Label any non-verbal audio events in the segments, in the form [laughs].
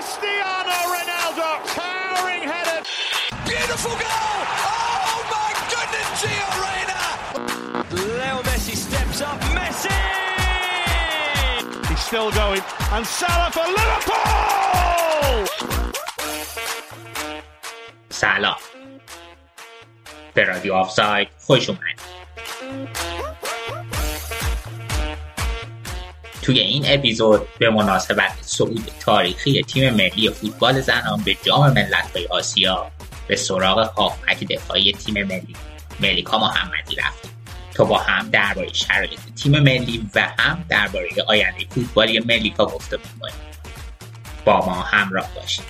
Cristiano Ronaldo, towering header. Beautiful goal! Oh my goodness, Gio Reyna! Leo Messi steps up. Messi! He's still going. And Salah for Liverpool! سلام به رادیو آفساید خوش اومد توی این اپیزود به مناسبت صعود تاریخی تیم ملی فوتبال زنان به جام ملت‌های آسیا به سراغ هافبک دفاعی تیم ملی ملیکا محمدی رفتیم تا با هم درباره شرایط تیم ملی و هم درباره آینده فوتبالی ملیکا گفته بکنیم با ما همراه باشید.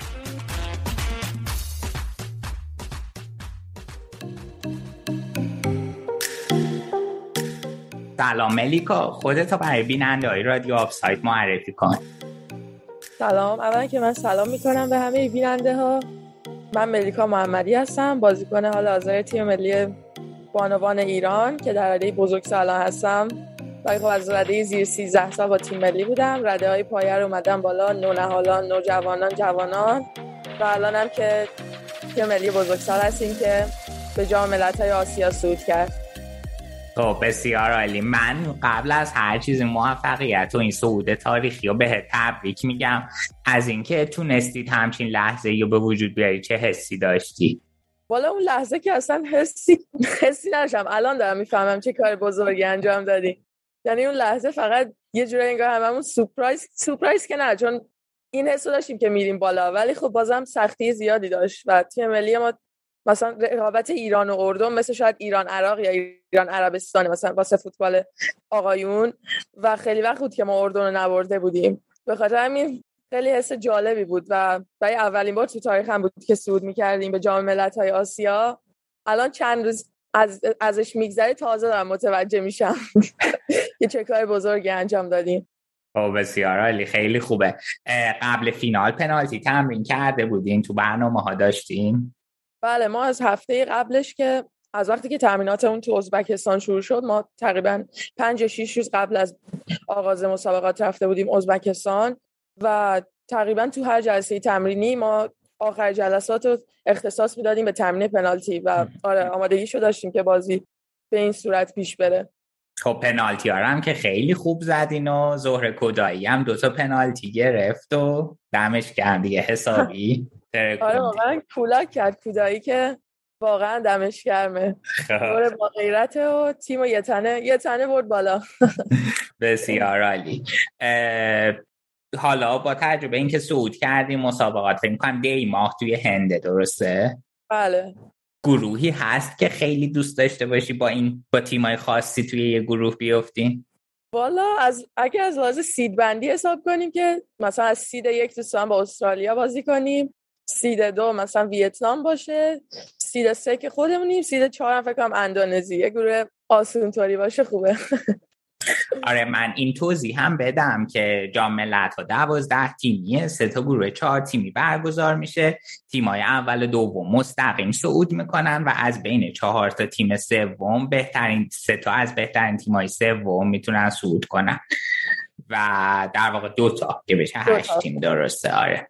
سلام ملیکا خودتو برای بیننده های رادیو آف سایت معرفی کن. سلام. اول که من سلام می‌کنم به همه بیننده ها من ملیکا محمدی هستم بازیکن حال حاضر تیم ملی بانوان ایران که در رده بزرگ سالان هستم. و خب از رده زیر 13 سال با تیم ملی بودم. رده های پایه رو اومدم بالا نونهالان نوجوانان جوانان. و الان هم که تیم ملی بزرگ سال هستیم که به جام ملت های آسیا صعود کرد. خب بسیار عالی. من قبل از هر چیز موفقیت و این صعود تاریخی رو به تبریک میگم. از اینکه تونستید همچین لحظه رو به وجود بیاری چه حسی داشتی؟ والا اون لحظه که اصلا حسی حسی نشم الان دارم می‌فهمم چه کار بزرگی انجام دادی. یعنی اون لحظه فقط یه جوری انگار هممون سورپرایز سورپرایز که نه چون این حسو داشتیم که میریم بالا. ولی خب بازم سختی زیادی داشت و تیم ملی ما مثلا رقابت ایران و اردن مثل شاید ایران عراق یا ایران عربستان مثلا واسه فوتبال آقایون. و خیلی وقت بود که ما اردن رو نبرده بودیم. به خاطر همین خیلی حس جالبی بود و برای اولین بار تو تاریخ هم بود که صعود می‌کردیم به جام ملت های آسیا. الان چند روز از ازش میگذره تازه دارم متوجه میشم [laughs] که چه کار بزرگی انجام دادیم. او بسیار عالی. خیلی خوبه. قبل فینال پنالتی تمرین کرده بودین؟ تو برنامه ها داشتین؟ بله ما از هفته قبلش که از وقتی که تامیناتمون تو ازبکستان شروع شد ما تقریبا پنج یا شیش روز قبل از آغاز مسابقات رفته بودیم ازبکستان و تقریبا تو هر جلسه تمرینی ما آخر جلسات رو اختصاص می‌دادیم به تمرین پنالتی و آره آمادگیشو داشتیم که بازی به این صورت پیش بره. خب پنالتی هم که خیلی خوب زدین و زهر کدایی هم دوتا پنالتی گرفت و دمش کرد دیگه حسابی. آره واقعا کولاک کرد کودایی که واقعا دمش گرمه. خب. با غیرت و تیم و یه تنه یه تنه برد بالا. بسیار عالی. حالا با تجربه اینکه صعود کردیم مسابقات فکر کنم دی ماه توی هنده درسته؟ بله. گروهی هست که خیلی دوست داشته باشی با این با تیمای خاصی توی یه گروه بیفتین؟ والا از اگه از لحاظ سید بندی حساب کنیم که مثلا از سید یک دوستان با استرالیا بازی کنیم. سید دو مثلا ویتنام باشه سید سه که خودمونیم سید چهار هم فکر کنم اندونزی. یه گروه آسون طوری باشه خوبه. [laughs] آره من این توضیح هم بدم که جام ملت ها دوازده تیمیه سه تا گروه چهار تیمی برگزار میشه. تیمای اول و دوم مستقیم صعود می‌کنن و از بین چهار تا تیم سوم بهترین سه تا از بهترین تیمای سوم می‌تونن صعود کنن. و در واقع دو تا که بشه هشت تیم درسته آره.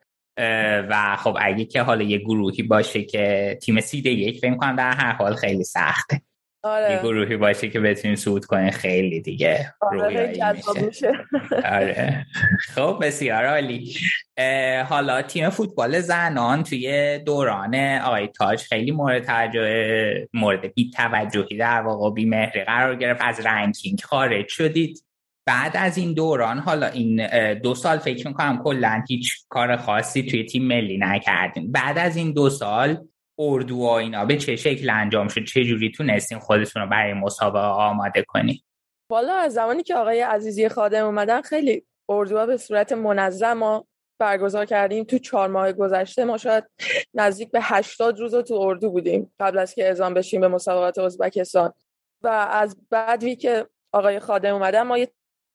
و خب اگه که حالا یه گروهی باشه که تیم سیده یک فکر کنم در هر حال خیلی سخته. آره. یه گروهی باشه که بتونیم صعود کنه خیلی دیگه آره میشه. آره. خب بسیار عالی. حالا تیم فوتبال زنان توی دوران آقای تاج خیلی مورد توجه مورد بی توجهی در واقع بی مهری قرار گرفت. از رنکینگ خارج شدید. بعد از این دوران حالا این دو سال فکر می‌کنم کلا هیچ کار خاصی توی تیم ملی نکردیم. بعد از این دو سال اردو و اینا به چه شکل انجام شد؟ چه جوری تونستین خودتون رو برای مسابقه آماده کنی والا از زمانی که آقای عزیزی خادم اومدن خیلی اردوها به صورت منظم ما برگزار کردیم. تو چهار ماه گذشته ما شاید نزدیک به هشتاد روز تو اردو بودیم قبل از که اعزام بشیم به مسابقات ازبکستان. و از بعدی که آقای خادم اومدن ما یه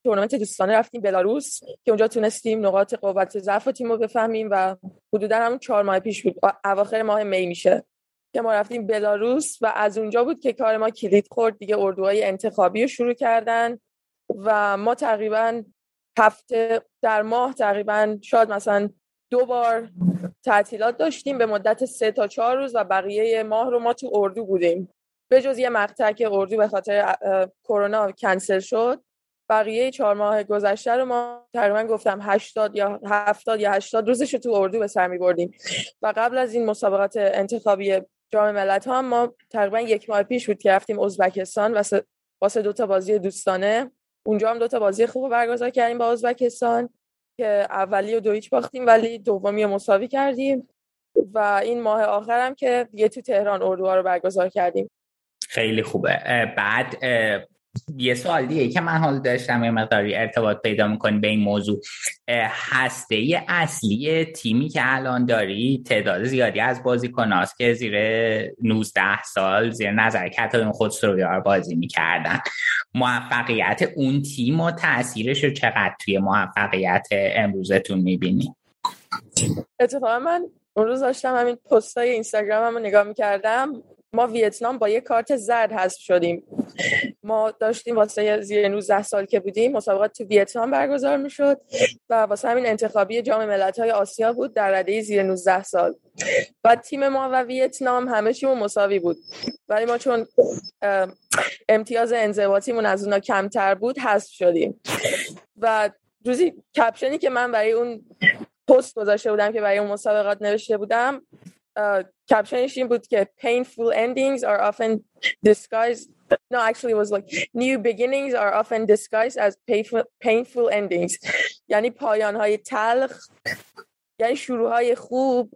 تورنمنت دوستانه رفتیم بلاروس که اونجا تونستیم نقاط قوت ضعف تیم رو بفهمیم و حدودا همون چهار ماه پیش بود. اواخر ماه می میشه که ما رفتیم بلاروس و از اونجا بود که کار ما کلید خورد. دیگه اردوهای انتخابی رو شروع کردن و ما تقریبا هفته در ماه تقریبا شاید مثلا دو بار تعطیلات داشتیم. به مدت سه تا چهار روز و بقیه ماه رو ما تو اردو بودیم. به جز یه مقطع که اردو به خاطر کرونا کنسل شد بقیه چهار ماه گذشته رو ما تقریبا گفتم 80 یا 70 یا 80 روزش رو تو اردو به سر می بردیم و قبل از این مسابقات انتخابی جام ملت ها ما تقریبا یک ماه پیش بود که رفتیم ازبکستان واسه واسه دو تا بازی دوستانه. اونجا هم دو تا بازی خوب برگزار کردیم با ازبکستان که اولی و دویچ باختیم ولی دومی رو مساوی کردیم. و این ماه آخرم که یه تو تهران اردوها رو برگزار کردیم. خیلی خوبه. بعد یه سوال دیگه. که من حال داشتم یه مقداری ارتباط پیدا می‌کنی به این موضوع. هسته اصلی تیمی که الان داری تعداد زیادی از بازیکناست که زیر 19 سال زیر نظر کتاب خود سرویار بازی می‌کردن. موفقیت اون تیم و تاثیرش رو چقدر توی موفقیت امروزتون می‌بینی؟ اتفاقا من اون روز داشتم همین پستای اینستاگرام رو نگاه می‌کردم. ما ویتنام با یه کارت زرد حذف شدیم. ما داشتیم واسه زیر 19 سال که بودیم مسابقات تو ویتنام برگزار می‌شد و واسه همین انتخابی جام ملت‌های آسیا بود در رده زیر 19 سال. بعد تیم ما و ویتنام همه چیمون مساوی بود. ولی ما چون امتیاز انضباطیمون از اونا کمتر بود حذف شدیم. و روزی کپشنی که من برای اون پست گذاشته بودم که برای اون مسابقات نوشته بودم کپشنش این بود که painful endings are often disguised no actually it was like new beginnings are often disguised as painful, painful endings. یعنی پایان های تلخ یعنی شروع های خوب.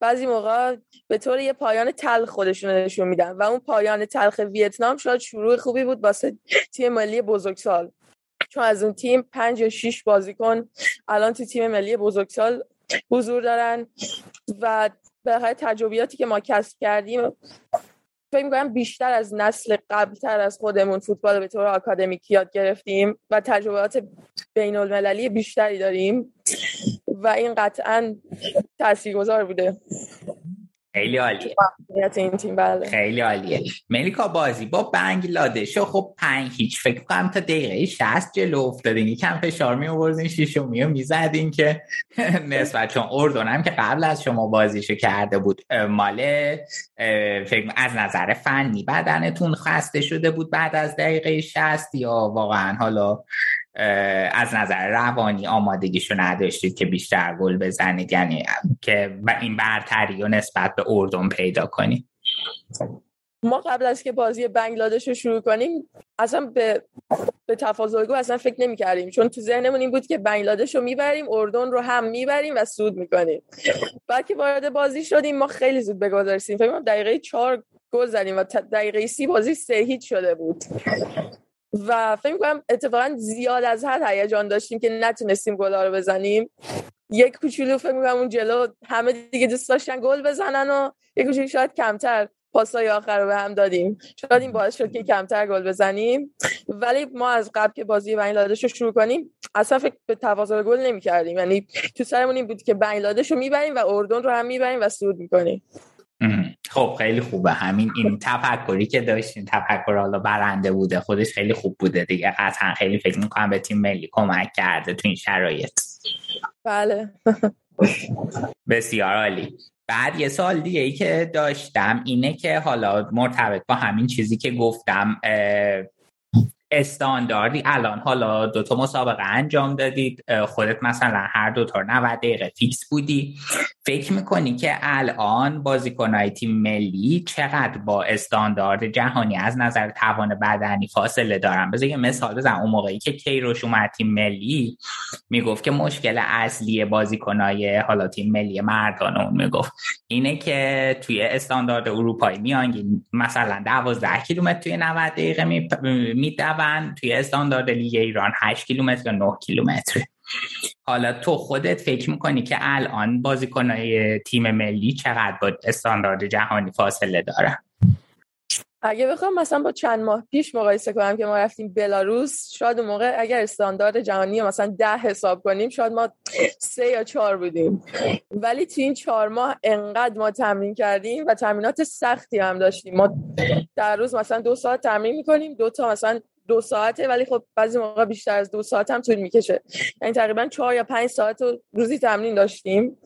بعضی موقع به طور یه پایان تلخ خودشون نشون میدن و اون پایان تلخ ویتنام شاید شروع خوبی بود واسه تیم ملی بزرگسال. چون از اون تیم پنج یا شیش بازیکن الان تو تیم ملی بزرگسال حضور دارن و به تجربیاتی که ما کسب کردیم فکر می‌کنم بیشتر از نسل قبلتر از خودمون فوتبال به طور آکادمیک یاد گرفتیم و تجربیات بین المللی بیشتری داریم و این قطعا تاثیرگذار بوده. خیلی عالیه. این تیم بله. خیلی عالیه. ملیکا بازی با بنگلادش خب پنج هیچ. فکر کنم تا دقیقه 60 جلو افتادین. یکم فشار می آوردین شیشمی و می‌زدین که [laughs] نسبت چون اردن هم که قبل از شما بازیشو کرده بود ماله فکر از نظر فنی بدنتون خسته شده بود بعد از دقیقه 60 یا واقعا حالا از نظر روانی آمادگیشو نداشتید که بیشتر گل بزنید یعنی که این برتری و نسبت به اردن پیدا کنید؟ ما قبل از که بازی بنگلادش رو شروع کنیم اصلا به به تفاضل اصلا فکر نمی کردیم چون تو ذهنمون این بود که بنگلادش رو می‌بریم اردن رو هم می‌بریم و سود می‌کنیم. بعد که وارد بازی شدیم ما خیلی زود به گل رسیدیم فکر دقیقه چهار گل زدیم و دقیقه سی بازی سه هیچ شده بود. و فکر کنم اتفاقا زیاد از حد هیجان داشتیم که نتونستیم گلا رو بزنیم. یک کوچولو فکر می‌کنم اون جلو همه دیگه دوست داشتن گل بزنن و یک کوچولو شاید کمتر پاسای آخر رو به هم دادیم. شاید این باعث شد که کمتر گل بزنیم. ولی ما از قبل که بازی بنگلادش رو شروع کنیم اصلا فکر به تفاضل گل نمی کردیم یعنی تو سرمون این بود که بنگلادش رو می‌بریم و اردن رو هم می‌بریم و سود می‌کنیم. خب خیلی خوبه. همین این تفکری که داشتین تفکر حالا برنده بوده خودش خیلی خوب بوده دیگه. قطعا خیلی فکر می‌کنم به تیم ملی کمک کرده تو این شرایط. بله. بسیار عالی. بعد یه سال دیگه ای که داشتم اینه که حالا مرتبط با همین چیزی که گفتم استانداردی الان حالا دو تا مسابقه انجام دادید. خودت مثلا هر دو تا 90 دقیقه فیکس بودی. فکر می‌کنی که الان بازیکنهای تیم ملی چقدر با استاندارد جهانی از نظر توان بدنی فاصله دارن؟ بذار یه مثال بزنم. اون موقعی که کیروش اومد تیم ملی می‌گفت که مشکل اصلی بازیکنهای حالا تیم ملی مردان اون می‌گفت اینه که توی استاندارد اروپایی میان مثلا 12 کیلومتر توی 90 دقیقه میدون. توی استاندارد لیگ ایران 8 کیلومتر یا 9 کیلومتر. حالا تو خودت فکر می‌کنی که الان بازیکنهای تیم ملی چقدر با استاندارد جهانی فاصله دارن؟ اگه بخوام مثلا با چند ماه پیش مقایسه کنم که ما رفتیم بلاروس شاید اون موقع اگر استاندارد جهانی مثلا ده حساب کنیم شاید ما سه یا چهار بودیم. ولی تو این چهار ماه انقدر ما تمرین کردیم و تمرینات سختی هم داشتیم. ما در روز مثلا دو ساعت تمرین می‌کنیم دو تا مثلا دو ساعته ولی خب بعضی موقع بیشتر از دو ساعت هم طول می‌کشه. یعنی تقریبا چهار یا پنج ساعت روزی تمرین داشتیم.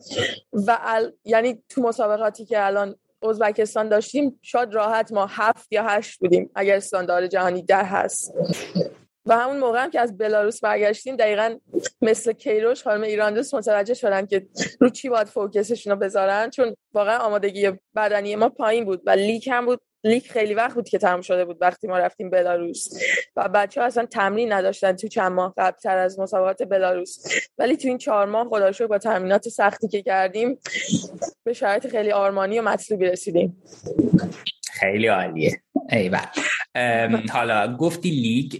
و یعنی تو مسابقاتی که الان ازبکستان داشتیم شاید راحت ما هفت یا هشت بودیم اگر استاندارد جهانی ده هست. و همون موقع هم که از بلاروس برگشتیم دقیقا مثل کیروش خانم ایران دوست متوجه شدن که رو چی باید focus شون رو بذارن چون واقعا آمادگی بدنی ما پایین بود و لیگ هم بود. لیگ خیلی وقت بود که تموم شده بود وقتی ما رفتیم بلاروس. و بچه ها اصلا تمرین نداشتن تو چند ماه قبلتر از مسابقات بلاروس. ولی تو این چهار ماه خب با تمرینات سختی که کردیم به شرایط خیلی آرمانی و مطلوبی رسیدیم. خیلی عالیه. ایول. حالا گفتی لیگ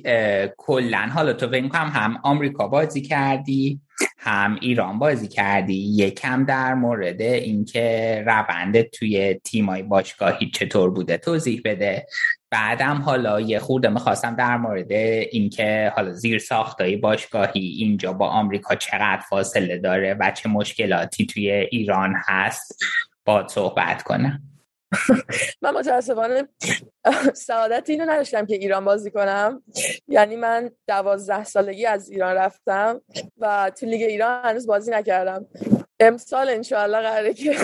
کلا حالا تو فکر کنم هم آمریکا بازی کردی هم ایران بازی کردی. یکم در مورد اینکه روند توی تیمای باشگاهی چطور بوده توضیح بده. بعدم حالا یه خورده می‌خواستم در مورد اینکه حالا زیر ساختای باشگاهی اینجا با آمریکا چقدر فاصله داره و چه مشکلاتی توی ایران هست با صحبت کنم. [laughs] من متاسفانه سعادت اینو نداشتم که ایران بازی کنم. یعنی من دوازده سالگی از ایران رفتم و تو لیگ ایران هنوز بازی نکردم. امسال انشاءالله قراره که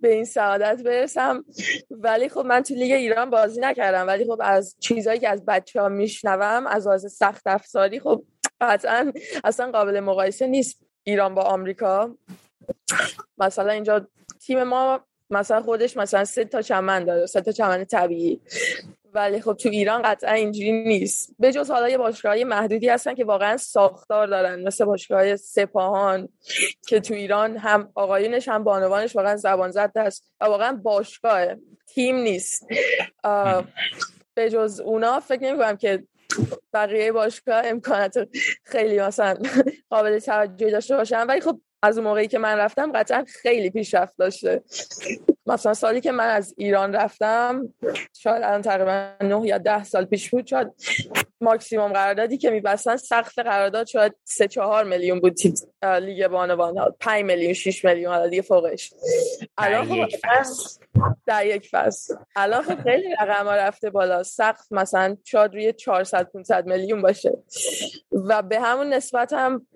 به این سعادت برسم. ولی خب من تو لیگ ایران بازی نکردم. ولی خب از چیزهایی که از بچه ها میشنوم از آز سخت افزاری خب قطعا اصلا قابل مقایسه نیست ایران با آمریکا. مثلا اینجا تیم ما مثلا خودش مثلا سه تا چمن داره سه تا چمن طبیعی. ولی خب تو ایران قطعا اینجوری نیست. به جز حالا یه باشگاه محدودی هستن که واقعا ساختار دارن مثل باشگاه سپاهان که تو ایران هم آقایونش هم بانوانش واقعا زبان زد است و واقعا باشگاه تیم نیست. به جز اونا فکر نمی که بقیه باشگاه امکانات خیلی مثلا قابل توجهی داشته باشن. ولی خب از اون موقعی که من رفتم قطعا خیلی پیشرفت داشته. مثلا سالی که من از ایران رفتم شاید الان تقریبا 9 یا 10 سال پیش بود شاید ماکسیموم قراردادی که میبستن سقف قرارداد شاید 3 4 میلیون بود لیگ بانوان 5 میلیون 6 میلیون حالا دیگه فوقش. الان خب در یک فصل. الان خب خیلی رقم ها رفته بالا. سقف مثلا شاید روی 400 500 میلیون باشه. و به همون نسبت هم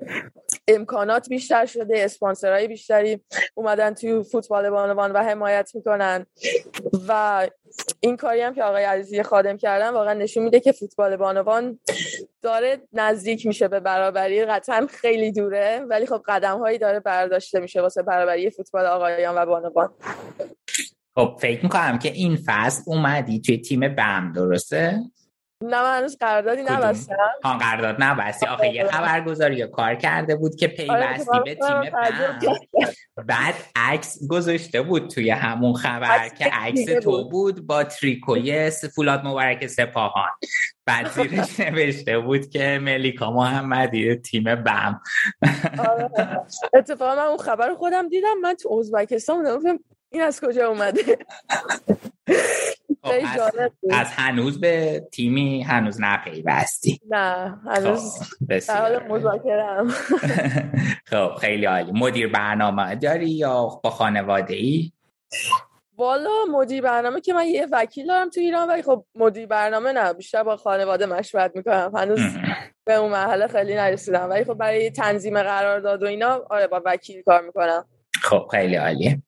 امکانات بیشتر شده اسپانسرهای بیشتری اومدن تو فوتبال بانوان و حمایت می‌کنن و این کاری هم که آقای عزیزی خادم کردن واقعا نشون میده که فوتبال بانوان داره نزدیک میشه به برابری قطعا خیلی دوره ولی خب قدم هایی داره برداشته میشه واسه برابری فوتبال آقایان و بانوان خب فکر می‌کنم که این فصل اومدی توی تیم بم درسته؟ نه من هنوز قراردادی نبستم. ها قرارداد نبستی. آخه یه خبرگزاری کار کرده بود که آره، پیوستی به تیم بعد. عکس گذاشته بود توی همون خبر که عکس تو بود. با تریکوی فولاد مبارک سپاهان. بعد زیرش [laughs] نوشته بود که ملیکا محمدی تیم بم. آره. اتفاقا من اون خبر خودم دیدم. من تو ازبکستان این از کجا اومده؟ خب، از, هنوز به تیمی هنوز نپیوستی نه هنوز خب، در حال مذاکرم [laughs] خب خیلی عالی. مدیر برنامه داری یا با خانواده ای والا مدیر برنامه که من یه وکیل دارم تو ایران ولی خب مدیر برنامه نه بیشتر با خانواده مشورت می‌کنم. هنوز به اون مرحله خیلی نرسیدم. ولی خب برای تنظیم قرارداد و اینا آره با وکیل کار می‌کنم. خب خیلی عالیه.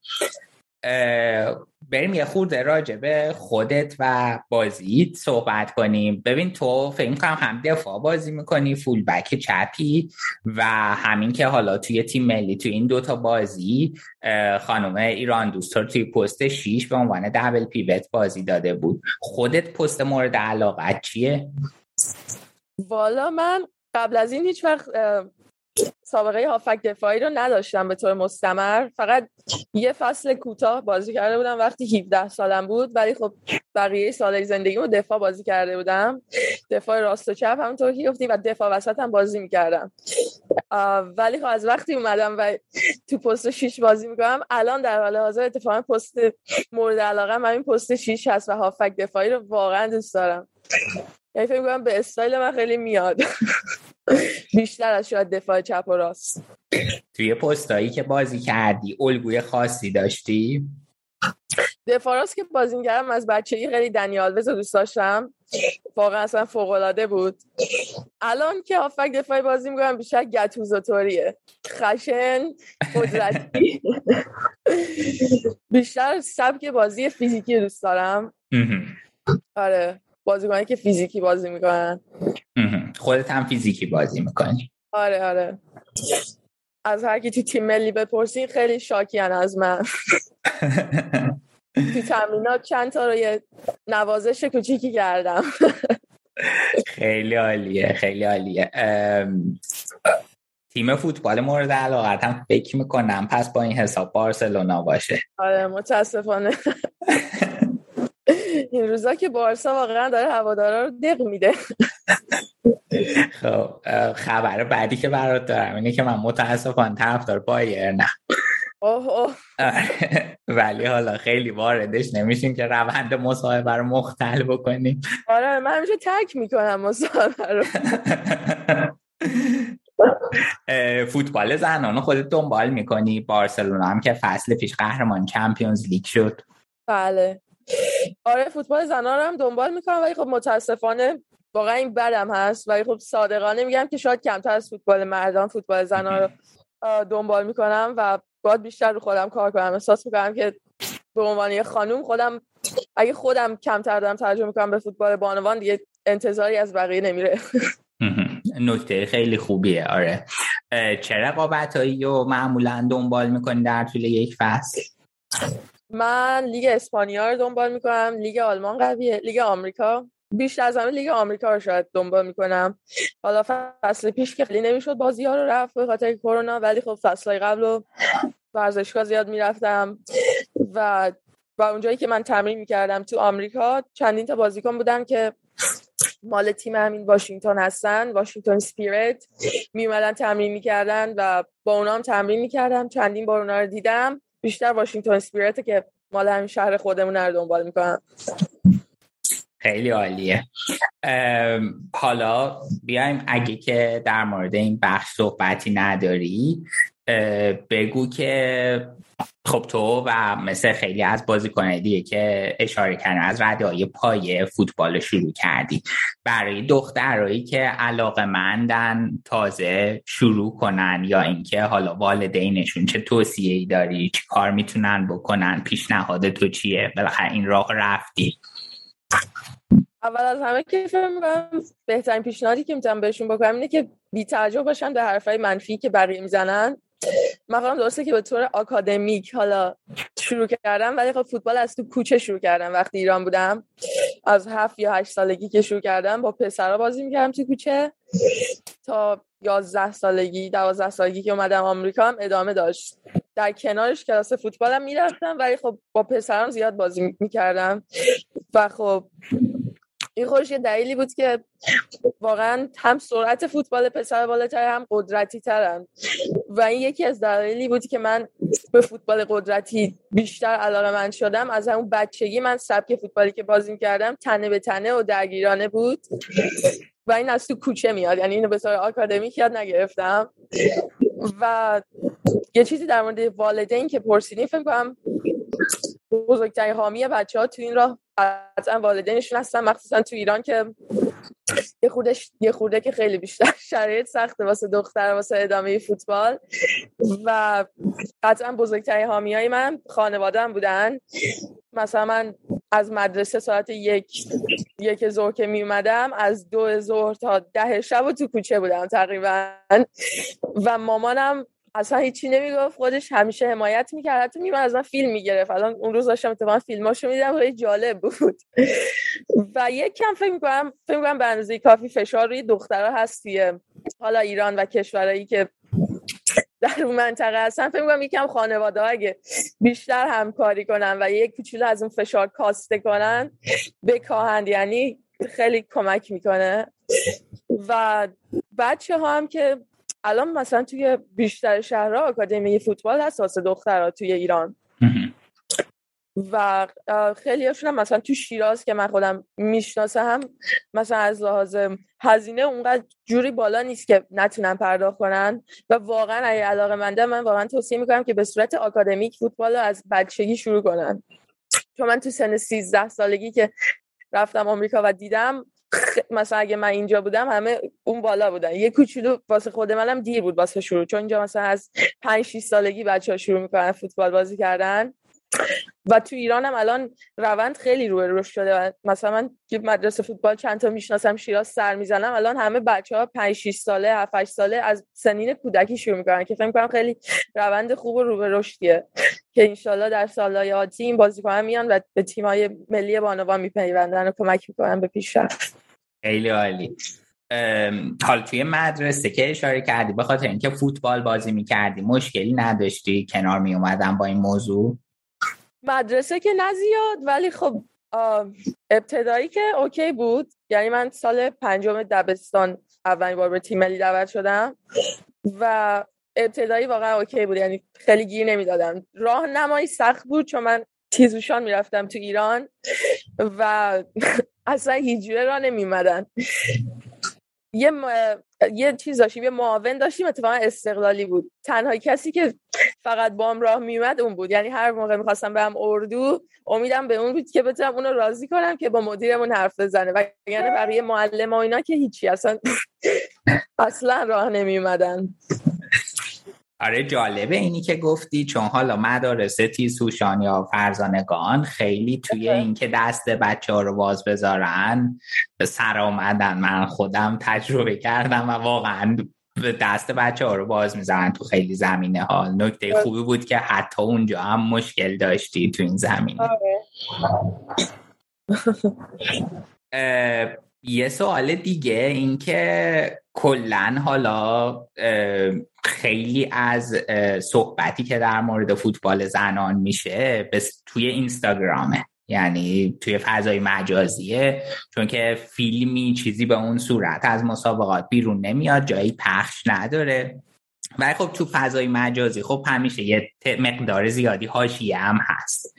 بریم یه خورده راجع به خودت و بازیت صحبت کنیم ببین تو فکر کنم هم دفاع بازی می‌کنی فول بک چپی و همین که حالا توی تیم ملی توی این دوتا بازی خانم ایران دوستار توی پست 6 به عنوان دبل پیوت بازی داده بود خودت پست مورد علاقت چیه؟ والا من قبل از این هیچ وقت سابقه هافک دفاعی رو نداشتم به طور مستمر. فقط یه فصل کوتاه بازی کرده بودم. وقتی 17 سالم بود ولی خب بقیه سالهای زندگیمو دفاع بازی کرده بودم. دفاع راست و چپ همونطور که گفتیم و دفاع وسط هم بازی می‌کردم. ولی خب از وقتی اومدم و تو پست 6 بازی می‌کنم الان در حال حاضر اتفاقا پست مورد علاقه من این پست 6 هست و هافک دفاعی رو واقعا دوست دارم. یعنی فکر به استایل من خیلی میاد. [laughs] بیشتر از شاید دفاع چپ و راست. توی پستایی که بازی کردی الگوی خاصی داشتی؟ دفاع راست که بازی کردم از بچگی خیلی دنیال رو دوست داشتم. واقعا اصلا فوق العاده بود. الان که هافک دفاعی بازی می‌کنم بیشتر گتوزو طوریه خشن قدرتی. [laughs] بیشتر سبک بازی فیزیکی دوست دارم. آره. بازیکنایی که فیزیکی بازی می‌کنن. خودت هم فیزیکی بازی می‌کنی. آره آره. از هر کی تو تیم ملی بپرسین خیلی شاکیان از من. [laughs] تو تمرینات چند تا رو یه نوازش کوچیکی کردم. [laughs] خیلی عالیه خیلی عالیه. تیم فوتبال مورد علاقت هم فکر می‌کنم پس با این حساب بارسلونا باشه. آره متاسفانه. [laughs] این روزا که بارسا واقعا داره هوادارا رو دق میده. خب خبر بعدی که برات دارم اینه که من متاسفانه طرفدار بایر نه اوه [laughs] ولی حالا خیلی واردش نمیشیم که روند مصاحبه رو مختل بکنیم. آره من همیشه تک می‌کنم مصاحبه رو. [laughs] فوتبال زنان خودت دنبال می‌کنی؟ بارسلونا هم که فصل پیش قهرمان چمپیونز لیگ شد. بله. آره فوتبال زنان رو هم دنبال می‌کنم ولی خب متاسفانه واقعا این بدم هست ولی خب صادقانه میگم که شاید کمتر از فوتبال مردان فوتبال زنان رو دنبال می‌کنم و باید بیشتر رو خودم کار کنم. احساس می‌کنم که به عنوان یه خانوم خودم اگه خودم کمتر دارم ترجمه می‌کنم به فوتبال بانوان دیگه انتظاری از بقیه نمیره. نکته خیلی خوبیه. آره. چه رقابت هایی رو معمولا دنبال می‌کنی در طول یک فصل؟ من لیگ اسپانیا رو دنبال می‌کنم لیگ آلمان قویه لیگ آمریکا. بیشتر از همه لیگ آمریکا رو شاید دنبال می‌کنم. حالا فصل پیش که خیلی نمی‌شد بازی ها رو رفت به خاطر کرونا ولی خب فصل قبل رو ورزشگاه زیاد می‌رفتم. و و اونجایی که من تمرین می‌کردم تو آمریکا چندین تا بازیکن بودن که مال تیم همین واشنگتن هستن واشنگتن سپیرت. میومدن تمرین می‌کردن و با اونا هم تمرین می‌کردم. چندین بار اونا رو دیدم. بیشتر واشنگتن سپیرت که مال همین شهر خودمون رو دنبال می‌کنم خیلی عالیه. حالا بیایم اگه که در مورد این بخش صحبتی نداری بگو که خب تو و مثل خیلی از بازیکن دیگه که اشاره کردن از ردای پای فوتبال شروع کردی. برای دخترایی که علاقه مندن تازه شروع کنن یا اینکه حالا والدینشون چه توصیه ای داری چه کار می‌تونن بکنن پیشنهاد تو چیه؟ بالاخره این راه رفتی. اول از همه که فکر می‌کنم بهترین پیشنهادی که می‌تونم بهشون بکنم اینه که بی باشن به حرفای منفی که بقیه می‌زنن. خودم درسته که به طور آکادمیک حالا شروع کردم ولی خب فوتبال از تو کوچه شروع کردم وقتی ایران بودم. از هفت یا هشت سالگی که شروع کردم با پسرها بازی می‌کردم تو کوچه. تا یازده سالگی دوازده سالگی که اومدم آمریکا هم ادامه داشت. در کنارش کلاس فوتبالم می‌رفتم ولی خب با پسرم زیاد بازی می‌کردم. و خب این خودش یه دلیلی بود که واقعا هم سرعت فوتبال پسر بالاتر هم قدرتی ترن و این یکی از دلایلی بود که من به فوتبال قدرتی بیشتر علاقه من شدم. از همون بچگی من سبک فوتبالی که بازی کردم تنه به تنه و درگیرانه بود. و این از تو کوچه میاد یعنی اینو به طور آکادمیک یاد نگرفتم. و یه چیزی در مورد والدین که پرسیدین فکر کنم بزرگترین حامی بچه ها تو این راه قطعا والدینشون هستن. مخصوصا تو ایران که یه خورده یه خورده که خیلی بیشتر [laughs] شرایط سخته واسه دختر واسه ادامه فوتبال. و قطعا بزرگترین حامی های من خانوادم بودن. مثلا من از مدرسه ساعت یک یک ظهر که می اومدم از دو ظهر تا ده شب و تو کوچه بودم تقریبا. و مامانم اصلا هیچی نمی‌گفت خودش همیشه حمایت می‌کرد. حتی میمون از من فیلم می‌گرفت. الان اون روز داشتم اتفاقا فیلماشو می‌دیدم خیلی جالب بود. و یک کم فکر می‌کنم فکر می‌کنم به اندازه کافی فشار روی دخترها هست حالا ایران و کشورهایی که در اون منطقه هستن. فکر می‌کنم یکم خانواده اگه بیشتر همکاری کنن و یک کوچولو از اون فشار کاسته کنن بکاهند یعنی خیلی کمک می‌کنه. و بچه ها هم که الان مثلا توی بیشتر شهرها آکادمی فوتبال هست واسه دخترها توی ایران. و خیلی هاشون هم مثلا تو شیراز که من خودم می‌شناسم مثلا از لحاظ هزینه اونقدر جوری بالا نیست که نتونن پرداخت کنن. و واقعا اگه علاقه منده من واقعا توصیه می‌کنم که به صورت آکادمیک فوتبال رو از بچگی شروع کنن. چون من تو سن 13 سالگی که رفتم آمریکا و دیدم مثلا اگه من اینجا بودم همه اون بالا بودن. یه کوچولو واسه خود منم دیر بود واسه شروع چون اینجا مثلا از 5 6 سالگی بچه ها شروع می‌کنن فوتبال بازی کردن. و تو ایران هم الان روند خیلی روی رشد شده مثلا من که مدرسه فوتبال چند تا می‌شناسم شیراز سر می‌زنم الان همه بچه ها 5 6 ساله 7 8 ساله از سنین کودکی شروع می‌کنن که فکر می‌کنم خیلی روند خوب و رو به رشدیه که انشالله در سالهای آتی این بازیکنان میان و به تیمای ملی بانوان میپیوندن و کمک می‌کنن به پیشرفت. خیلی عالی. حال توی مدرسه که اشاره کردی به خاطر اینکه فوتبال بازی می‌کردی مشکلی نداشتی کنار می با این موضوع؟ مدرسه که نزیاد ولی خب ابتدایی که اوکی بود. یعنی من سال پنجم دبستان اولین بار به تیم ملی دعوت شدم و ابتدایی واقعا اوکی بود. یعنی خیلی گیر نمی‌دادم. راه نمایی سخت بود چون من تیزوشان می‌رفتم تو ایران و [laughs] اصلا هیچ راه نمیمدن یه یه چیز داشتیم یه معاون داشتیم اتفاقا استقلالی بود. تنها کسی که فقط بام راه میومد اون بود. یعنی هر موقع می‌خواستم برم اردو امیدم به اون بود که بتونم اونو راضی کنم که با مدیرمون حرف بزنه. و یعنی بقیه معلم و اینا که هیچی اصلا [laughs] اصلا راه نمیومدن آره جالبه اینی که گفتی چون حالا مدارس تیزهوشان یا فرزانگان خیلی توی اینکه دست بچه ها رو باز بذارن سر آمدن من خودم تجربه کردم و واقعا دست بچه ها رو باز می‌زنن تو خیلی زمینه ها نکته. خوبی بود که حتی اونجا هم مشکل داشتی تو این زمینه آره. یه سوال دیگه اینکه کلا حالا خیلی از صحبتی که در مورد فوتبال زنان میشه توی اینستاگرامه. یعنی توی فضای مجازیه. چون که فیلمی چیزی به اون صورت از مسابقات بیرون نمیاد جایی پخش نداره. ولی خب تو فضای مجازی خب همیشه یه مقدار زیادی هاشیه هم هست.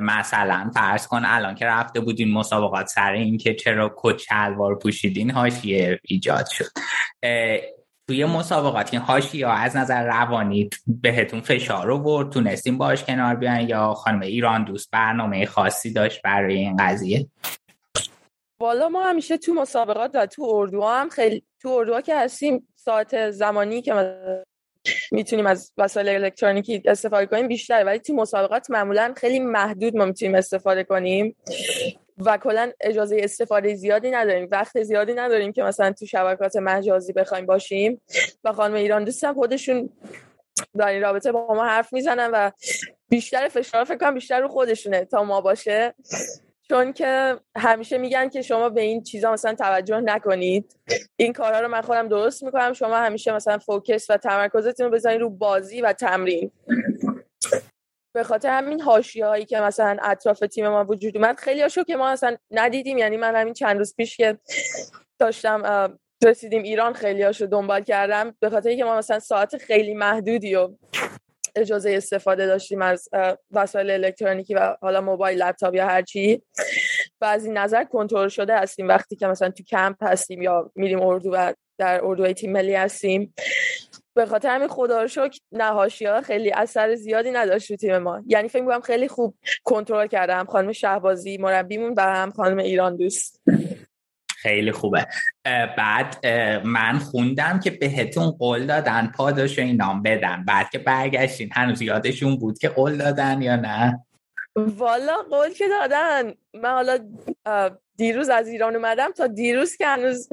مثلا فرض کن الان که رفته بودین مسابقات سر این که چرا کت شلوار پوشیدین هاشیه ایجاد شد. توی مسابقات این هاشی از نظر روانی بهتون فشار رو برد تونستیم باش کنار بیان یا خانم ایران دوست برنامه خاصی داشت برای این قضیه؟ والا ما همیشه تو مسابقات و تو اردو هم خیلی تو اردوها که هستیم ساعت زمانی که می‌تونیم از وسایل الکترونیکی استفاده کنیم بیشتره ولی تو مسابقات معمولا خیلی محدود ما می‌تونیم استفاده کنیم و کلا اجازه استفاده زیادی نداریم. وقت زیادی نداریم که مثلا تو شبکات مجازی بخوایم باشیم. و خانم ایران دوستم خودشون در این رابطه با ما حرف می‌زنن و بیشتر فشار فکر کنم بیشتر رو خودشونه تا ما باشه. چون که همیشه میگن که شما به این چیزا مثلا توجه نکنید. این کارها رو من خودم درست می‌کنم. شما همیشه مثلا فوکس و تمرکزتون رو بزنید رو بازی و تمرین. به خاطر همین حاشیه هایی که مثلا اطراف تیم ما وجود اومد خیلی هاشو که ما اصلا ندیدیم. یعنی من همین چند روز پیش که داشتم رسیدیم ایران خیلی هاشو دنبال کردم. به خاطر اینکه ما مثلا ساعت خیلی محدودی و اجازه استفاده داشتیم از وسایل الکترونیکی و حالا موبایل لپتاپ یا هر چی. و از این نظر کنترل شده هستیم. وقتی که مثلا تو کمپ هستیم یا میریم اردو و در اردوی تیم ملی هستیم. به خاطر همین خدا رو شکر نهاشی ها خیلی اثر زیادی نداشت تیم ما. یعنی فکر می‌کنم خیلی خوب کنترل کردم. خانم شهبازی مربیمون و هم خانم ایران دوست. خیلی خوبه. بعد من خوندم که بهتون قول دادن پاداش این نام بدن. بعد که برگشتین هنوز یادشون بود که قول دادن یا نه؟ والا قول که دادن. من حالا دیروز از ایران اومدم تا دیروز که هنوز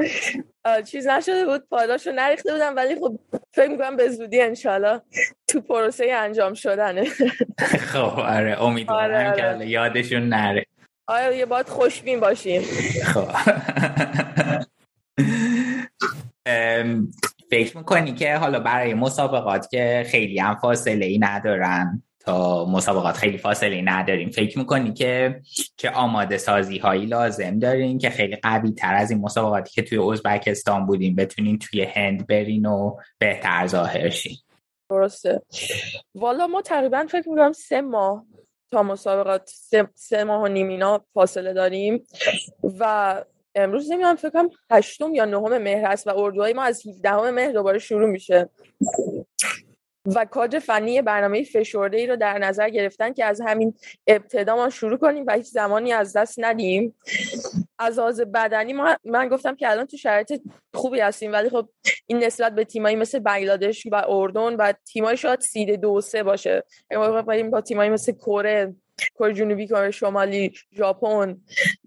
چیز نشده بود پاداشو نریخته بودم ولی خب فکر می‌کنم به زودی انشالله تو پروسه انجام شدنه. [laughs] خب آره امیدوارم آره، که آره. یادشون نره. آیا یه باید خوشبین باشیم؟ خب. فکر می‌کنی که حالا برای مسابقات که خیلی هم فاصله ای ندارن تا مسابقات خیلی فاصله نداریم فکر می‌کنی که چه آماده سازی هایی لازم دارین که خیلی قوی تر از این مسابقاتی که توی ازبکستان بودیم بتونین توی هند برین و بهتر ظاهر شین؟ درسته. والا ما تقریبا فکر می‌کنم سه ماه تا مسابقات سه, سه ماه و نیم اینا فاصله داریم. و امروز نمی‌دونم فکر کنم هشتم یا نهم مهر است و اردوهای ما از 17 مهر دوباره شروع میشه. و کادر فنی برنامه فشرده ای رو در نظر گرفتن که از همین ابتدا ما شروع کنیم و هیچ زمانی از دست ندیم. از آز بدنی ما من گفتم که الان تو شرایط خوبی هستیم ولی خب این نسبت به تیمایی مثل بنگلادش و اردن و تیمای شاید سید دو سه باشه. با تیمایی مثل کره کره جنوبی کره شمالی ژاپن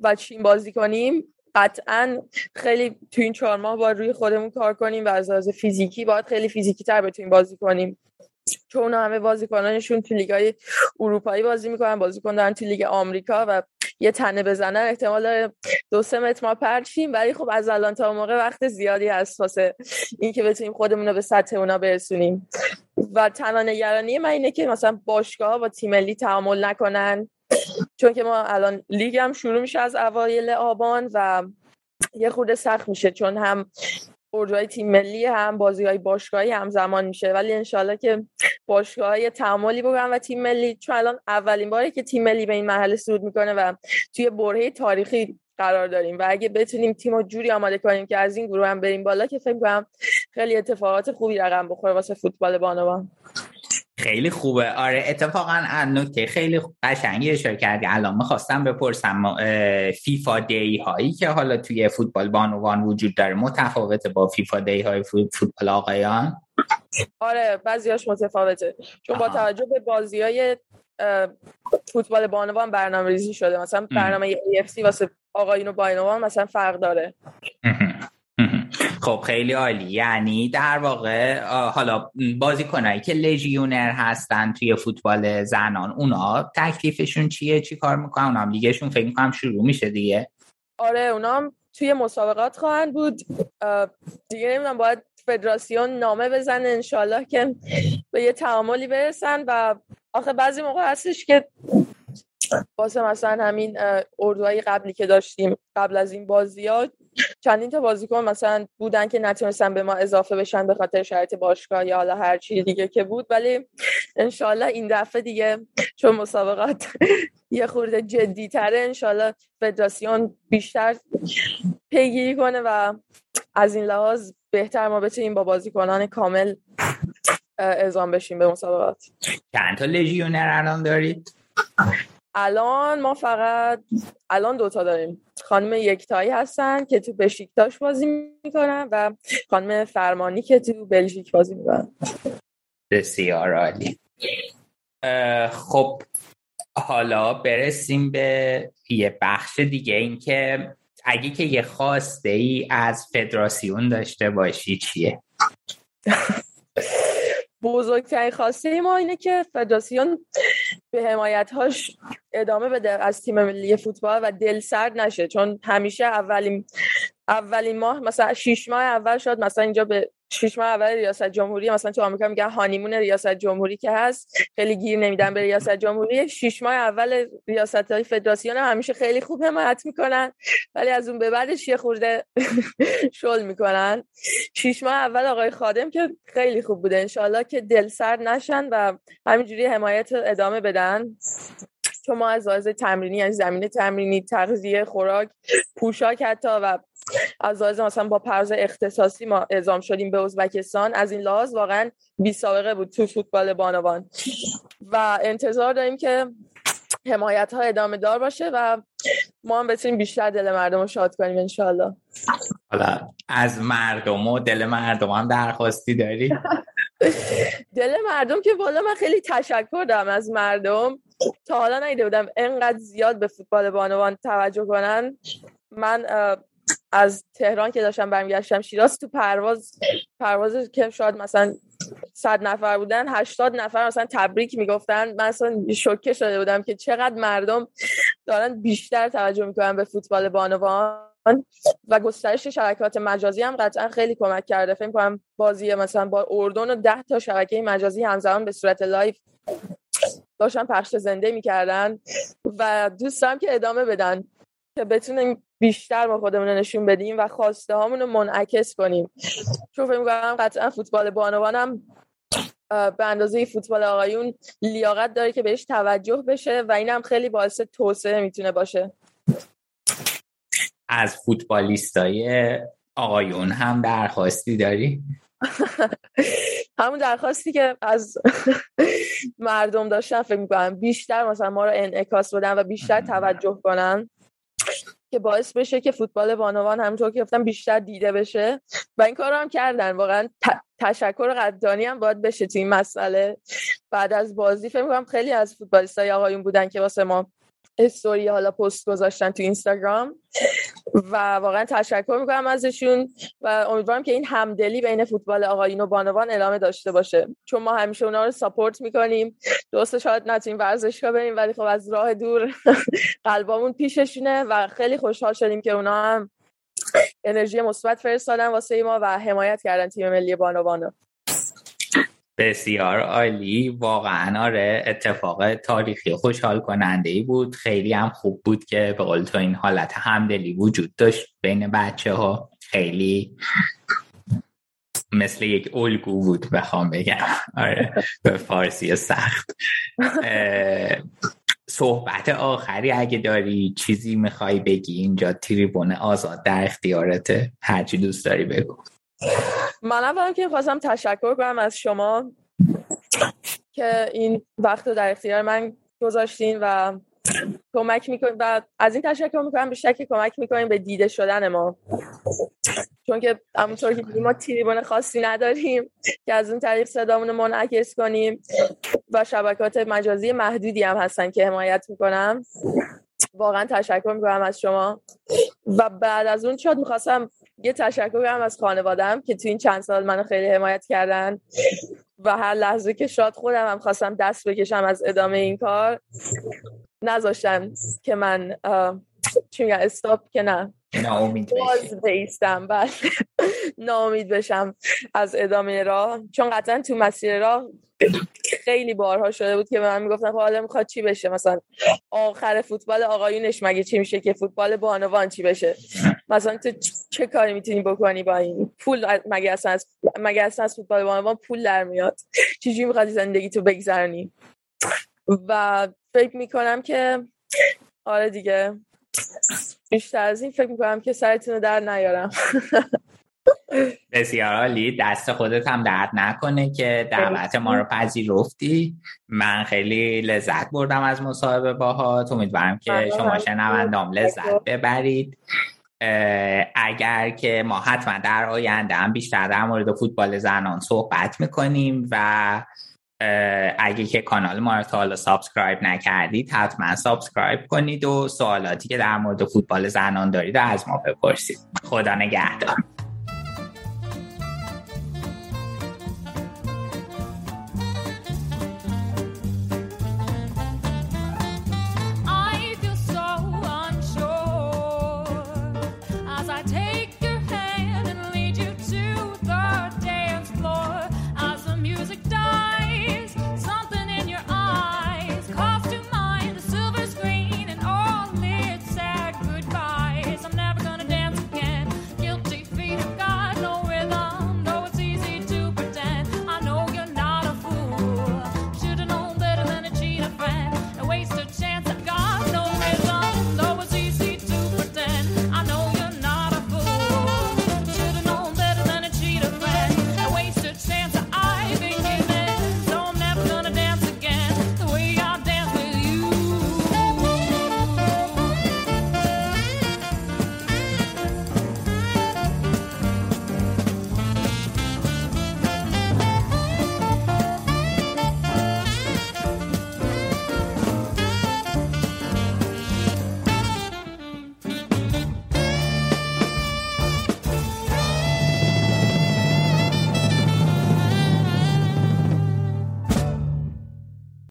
و چین بازی کنیم قطعا خیلی تو این چهار ماه باید روی خودمون کار کنیم و از لحاظ فیزیکی باید خیلی فیزیکی تر بتونیم بازی کنیم. چون همه بازیکنانشون تو لیگ های اروپایی بازی می‌کنن بازیکن دارن تو لیگ آمریکا و یه تنه بزنن. احتمال دو سه متر ما پرچیم ولی خب از الان تا موقع وقت زیادی هست واسه اینکه بتونیم خودمون رو به سطح اونا برسونیم. و تنها نگرانی من اینه که مثلا باشگاه با تیم ملی تعامل نکنن چون که ما الان لیگ هم شروع میشه از اوایل آبان و یه خورده سخت میشه چون هم اردوهای تیم ملی هم بازی های باشگاهی هم زمان میشه. ولی انشالله که باشگاه های تعاملی بگم و تیم ملی چون الان اولین باری که تیم ملی به این محل صعود می‌کنه و توی برهه تاریخی قرار داریم. و اگه بتونیم تیم رو جوری آماده کنیم که از این گروه هم بریم بالا که فکر کنم خیلی اتفاقات خوبی رقم بخوره واسه فوتبال بانوان. خیلی خوبه. آره اتفاقا نکته خیلی قشنگی اشاره کردی. الان می‌خواستم بپرسم فیفا دی هایی که حالا توی فوتبال بانوان وجود داره متفاوته با فیفا دی های فوتبال آقایان؟ آره بعضیاش متفاوته. چون با توجه به بازی های فوتبال بانوان برنامه ریزی شده مثلا برنامه AFC واسه آقایون و بانوان مثلا فرق داره. خب خیلی عالی. یعنی در واقع حالا بازیکنایی که لژیونر هستن توی فوتبال زنان اونا تکلیفشون چیه؟ چی کار می‌کنن؟ اونا هم لیگشون فکر می‌کنم شروع میشه دیگه. آره اونا توی مسابقات خواهند بود. دیگه نمی‌دونم باید فدراسیون نامه بزنه انشالله که به یه تعاملی برسن و آخه بعضی موقع هستش که واسه مثلا همین اردوهای قبلی که داشتیم قبل از این بازی ها چندین تا بازیکن مثلا بودن که نتونستن به ما اضافه بشن به خاطر شرایط باشگاه یا حالا هر چیزی دیگه که بود. ولی انشالله این دفعه دیگه چون مسابقات یه خورده جدی تره انشالله فدراسیون بیشتر پیگیری کنه و از این لحاظ بهتر ما بتونیم با بازیکنان کامل اعزام بشیم به مسابقات. چند تا لژیونر الان دارید؟ الان ما فقط الان دوتا داریم. خانم یکتایی هستن که تو بشیکتاش بازی می‌کنن و خانم فرمانی که تو بلژیک بازی می‌کنن. بسیار عالی. خب حالا برسیم به یه بخش دیگه این که اگه که یه خواسته ای از فدراسیون داشته باشی چیه؟ [laughs] بزرگترین خواسته ما اینه که فدراسیون به حمایت هاش ادامه بده از تیم ملی فوتبال و دل سرد نشه. چون همیشه اولین اولین ماه مثلا شش ماه اول شد مثلا اینجا به شش ماه اول ریاست جمهوری مثلا تو آمریکا میگن هانیمون ریاست جمهوری که هست خیلی گیر نمیدن به ریاست جمهوری. شش ماه اول ریاست های فدراسیون همیشه خیلی خوب حمایت می‌کنن ولی از اون به بعدش یه خورده [laughs] شل می‌کنن. شش ماه اول آقای خادم که خیلی خوب بوده. انشالله که دل سرد نشن و همینجوری حمایت ادامه بدن. چون ما از لحاظ تمرینی از زمین تمرینی تغذیه خوراک پوشاک حتی و از لحاظ مثلا با پرز اختصاصی ما اعزام شدیم به ازبکستان. از این لحاظ واقعا بی سابقه بود تو فوتبال بانوان. و انتظار داریم که حمایت ها ادامه دار باشه و ما هم بتونیم بیشتر دل مردم رو شاد کنیم انشالله حالا از مردم و دل مردم هم درخواستی داری؟ [laughs] دل مردم که بالا من خیلی تشکر دارم از مردم. تا حالا نیده بودم انقدر زیاد به فوتبال بانوان توجه کنن. من از تهران که داشتم برمیگشتم شیراز تو پرواز پرواز که شاید مثلا صد نفر بودن هشتاد نفر مثلا تبریک می‌گفتن. من اصلا شوکه شده بودم که چقدر مردم دارن بیشتر توجه می‌کنن به فوتبال بانوان. و گسترش شبکه‌های مجازی هم قطعا خیلی کمک کرده. فکر کنم بازی مثلا با اردن و ده تا شبکه مجازی همزمان به صورت live داشتن پخش زنده می‌کردن و دوستم که ادامه بدن که بتونیم بیشتر ما خودمون نشون بدیم و خواسته هامون رو منعکس کنیم چون فکر می‌کنم قطعا فوتبال بانوانم به اندازه فوتبال آقایون لیاقت داره که بهش توجه بشه و اینم خیلی باعث توسعه می‌تونه باشه از فوتبالیستای آقایون هم درخواستی داری؟ [laughs] همون درخواستی که از [laughs] مردم داشتن فکر می‌کنم بیشتر مثلا ما رو انعکاس بدن و بیشتر توجه کنن که باعث بشه که فوتبال بانوان همونطور که گفتم بیشتر دیده بشه. و این کار هم کردن. واقعا تشکر قدردانی هم باید بشه تو این مسئله. بعد از بازی فکر می‌کنم خیلی از فوتبالیستای آقایون بودن که واسه ما استوری حالا پست گذاشتن تو اینستاگرام. و واقعا تشکر می‌کنم ازشون و امیدوارم که این همدلی بین فوتبال آقایون و بانوان ادامه داشته باشه. چون ما همیشه اونا رو ساپورت می‌کنیم. درست شاید نتونیم ورزشگاه بریم ولی خب از راه دور [laughs] قلبامون پیششونه و خیلی خوشحال شدیم که اونا هم انرژی مثبت فرستادن واسه ما و حمایت کردن تیم ملی بانوانو بسیار عالی. واقعا آره اتفاق تاریخی خوشحال کننده ای بود. خیلی هم خوب بود که به قول تو این حالت همدلی وجود داشت بین بچه ها خیلی مثل یک الگو بود بخوام بگم. آره به فارسی سخت. صحبت آخری اگه داری چیزی می‌خوای بگی اینجا تریبون آزاد در اختیارته؟ هرچی دوست داری بگو. من اول که خواستم تشکر کنم از شما که این وقت رو در اختیار من گذاشتین و کمک می‌کنیم و از این تشکر می‌کنم بیشتر که کمک می‌کنیم به دیده شدن ما. چون که همونطور که ما تریبون خاصی نداریم که از اون طریق صدامون منعکس کنیم و شبکات مجازی محدودی هم هستن که حمایت می‌کنم. واقعا تشکر می‌کنم از شما. و بعد از اون شاد می‌خواستم یه تشکر کنم از خانوادم که تو این چند سال منو خیلی حمایت کردن و هر لحظه که شاد خودم هم خواستم دست بکشم از ادامه این کار نذاشتن که من چی میگن استاپ که نه ناامید بیستم بله ناامید بشم از ادامه راه. چون قطعا تو مسیر راه خیلی بارها شده بود که به من می‌گفتن خب حالا می‌خواد چی بشه؟ مثلا آخر فوتبال آقایونش مگه چی میشه؟ که فوتبال بانوان چی بشه؟ مثلا تو چه کاری می‌تونی بکنی با این پول؟ مگه اصلا از مگه اصلا از فوتبال بانوان پول در میاد؟ چجوری میخوادی زندگی تو بگذرنی و فکر می‌کنم که آره دیگه. بیشتر از این فکر می‌کنم که سرتون رو در نیارم. [laughs] بسیار عالی. دست خودت هم درد نکنه که دعوت ما رو پذیرفتی. من خیلی لذت بردم از مصاحبه باهات. امیدوارم که شما شنوندام لذت ببرید. اگر که ما حتما در آینده هم بیشتر در مورد فوتبال زنان صحبت می‌کنیم و اگه که کانال ما رو تا حالا subscribe نکردید حتما subscribe کنید و سوالاتی که در مورد فوتبال زنان دارید از ما بپرسید. خدا نگهدار.